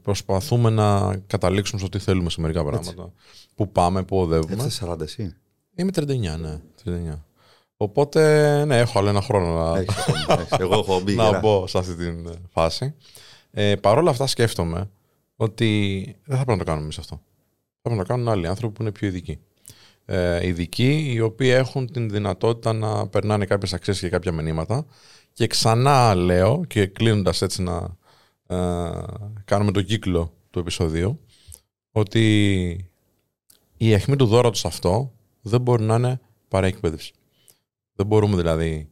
[SPEAKER 1] προσπαθούμε να καταλήξουμε στο τι θέλουμε σε μερικά πράγματα. Πού πάμε, πού οδεύουμε.
[SPEAKER 2] Είσαι 40 εσύ.
[SPEAKER 1] Είμαι 39, ναι. 39. Οπότε, ναι, έχω άλλο ένα χρόνο να,
[SPEAKER 2] έχεις, Εγώ έχω μπει
[SPEAKER 1] να μπω σε αυτή τη φάση. Ε, Παρ' όλα αυτά σκέφτομαι ότι δεν θα πρέπει να το κάνουμε εμείς αυτό. Θα πρέπει να το κάνουν άλλοι άνθρωποι που είναι πιο ειδικοί. Ε, ειδικοί οι οποίοι έχουν την δυνατότητα να περνάνε κάποιες αξίες και κάποια μηνύματα και ξανά λέω και κλείνοντας έτσι να ε, κάνουμε τον κύκλο του επεισοδίου ότι η αιχμή του δώρα σε αυτό δεν μπορεί να είναι παρά εκπαίδευση. Δεν μπορούμε δηλαδή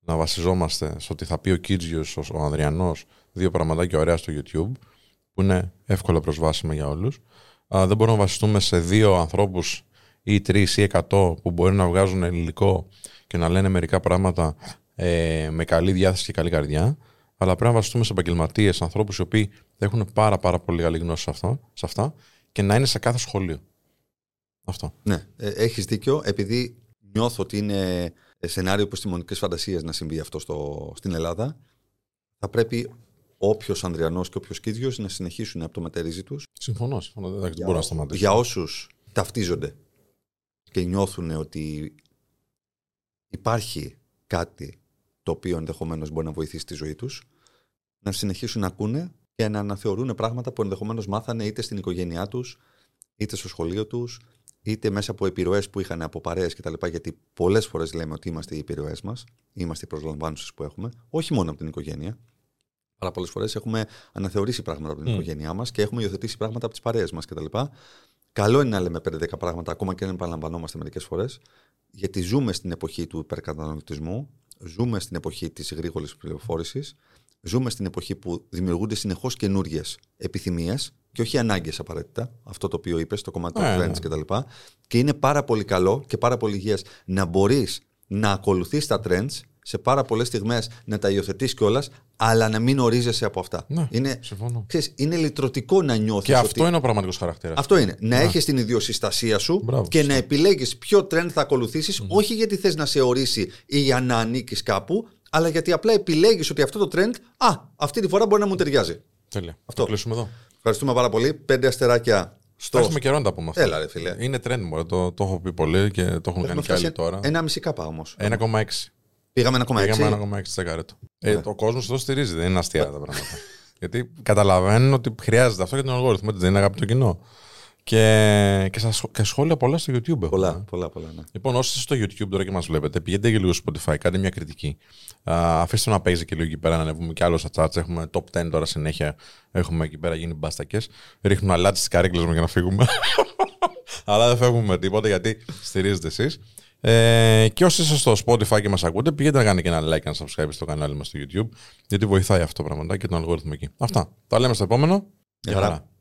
[SPEAKER 1] να βασιζόμαστε στο ότι θα πει ο Κίτζιος, ο Ανδριανός, δύο πραγματάκια ωραία στο YouTube, που είναι εύκολα προσβάσιμα για όλους. δεν μπορούμε να βασιστούμε σε δύο ανθρώπους ή τρεις ή εκατό που μπορεί να βγάζουν υλικό και να λένε μερικά πράγματα ε, με καλή διάθεση και καλή καρδιά αλλά πρέπει να βασιστούμε σε επαγγελματίες, ανθρώπους οι οποίοι έχουν πάρα, πάρα πολύ καλή γνώση σε, αυτό, σε αυτά και να είναι σε κάθε σχολείο. Αυτό.
[SPEAKER 2] Ναι, ε, έχεις δίκιο. Επειδή νιώθω ότι είναι σενάριο επιστημονικής φαντασίας να συμβεί αυτό στο, στην Ελλάδα, θα πρέπει όποιος Ανδριανός και όποιος Κίδιο να συνεχίσουν από το μετερίζει τους.
[SPEAKER 1] Συμφωνώ, συμφωνώ. Δεν μπορώ να σταματήσω.
[SPEAKER 2] Για όσους ταυτίζονται και νιώθουν ότι υπάρχει κάτι το οποίο ενδεχομένως μπορεί να βοηθήσει τη ζωή τους, να συνεχίσουν να ακούνε και να αναθεωρούν πράγματα που ενδεχομένως μάθανε είτε στην οικογένειά τους, είτε στο σχολείο τους, είτε μέσα από επιρροές που είχαν από παρέες κτλ. Γιατί πολλές φορές λέμε ότι είμαστε οι επιρροές μας, είμαστε οι προσλαμβάνουσες που έχουμε, όχι μόνο από την οικογένεια. Αλλά πολλές φορές έχουμε αναθεωρήσει πράγματα από την mm. οικογένειά μας και έχουμε υιοθετήσει πράγματα από τις παρέες μας κτλ. Καλό είναι να λέμε 5-10 πράγματα, ακόμα και αν επαναλαμβανόμαστε μερικές φορές, γιατί ζούμε στην εποχή του υπερκαταναλωτισμού, ζούμε στην εποχή της γρήγορης πληροφόρησης, ζούμε στην εποχή που δημιουργούνται συνεχώς καινούριε επιθυμίες και όχι ανάγκες απαραίτητα. Αυτό το οποίο είπες, το κομμάτι των
[SPEAKER 1] Ναι,
[SPEAKER 2] trends
[SPEAKER 1] ναι.
[SPEAKER 2] κτλ. Και είναι πάρα πολύ καλό και πάρα πολύ υγιές να μπορείς να ακολουθείς τα trends σε πάρα πολλές στιγμές να τα υιοθετείς κιόλας, αλλά να μην ορίζεσαι από αυτά.
[SPEAKER 1] Ναι,
[SPEAKER 2] είναι,
[SPEAKER 1] συμφωνώ.
[SPEAKER 2] ξέρεις, είναι λυτρωτικό να νιώθεις.
[SPEAKER 1] Και αυτό είναι ο πραγματικός χαρακτήρας.
[SPEAKER 2] Αυτό είναι. Να έχεις την ιδιοσυστασία σου
[SPEAKER 1] Μπράβο,
[SPEAKER 2] και
[SPEAKER 1] σωστά.
[SPEAKER 2] να επιλέγεις ποιο trend θα ακολουθήσεις, όχι γιατί θες να σε ορίσει ή για να ανήκεις κάπου, αλλά γιατί απλά επιλέγεις ότι αυτό το trend, α, αυτή τη φορά μπορεί να μου ταιριάζει.
[SPEAKER 1] Τέλεια.
[SPEAKER 2] Αυτό.
[SPEAKER 1] Αυτό. κλείσουμε εδώ.
[SPEAKER 2] Ευχαριστούμε πάρα πολύ. Πέντε αστεράκια στο.
[SPEAKER 1] Θα έχουμε καιρό να τα πούμε αυτά.
[SPEAKER 2] Έλα, ρε φίλε.
[SPEAKER 1] Είναι trend μου, το, το έχω πει πολύ και το έχουν
[SPEAKER 2] Έχουμε
[SPEAKER 1] κάνει κι
[SPEAKER 2] φτάσει
[SPEAKER 1] άλλοι τώρα.
[SPEAKER 2] Ένα μισή κάπα όμως.
[SPEAKER 1] 1,6.
[SPEAKER 2] Πήγαμε 1,6.
[SPEAKER 1] Πήγαμε 1,6%. Ε, το κόσμος εδώ στηρίζει, δεν είναι αστεία τα πράγματα. Γιατί καταλαβαίνουν ότι χρειάζεται αυτό για τον αλγόριθμο, ότι δεν είναι αγάπη το κοινό. Και, και, στα σχ- και σχόλια πολλά στο YouTube έχουμε.
[SPEAKER 2] Πολλά, πολλά, πολλά. Ναι.
[SPEAKER 1] Λοιπόν, όσοι είστε στο YouTube τώρα και μας βλέπετε, πηγαίνετε και λίγο στο Spotify, κάντε μια κριτική. Α, αφήστε το να παίζει και λίγο εκεί πέρα να ανεβούμε κι άλλο στα charts. Έχουμε top 10 τώρα συνέχεια. Έχουμε εκεί πέρα γίνει μπάστακε. Ρίχνουμε αλάτι στις καρέκλε μου για να φύγουμε. Αλλά δεν φεύγουμε με τίποτα γιατί στηρίζετε εσείς. Ε, και όσοι είστε στο Spotify και μας ακούτε, πηγαίνετε να κάνετε και ένα like και ένα subscribe στο κανάλι μας στο YouTube. Γιατί βοηθάει αυτό πραγματικά και τον αλγόριθμο εκεί. Αυτά. Τα λέμε στο επόμενο.
[SPEAKER 2] Γεια χαρά.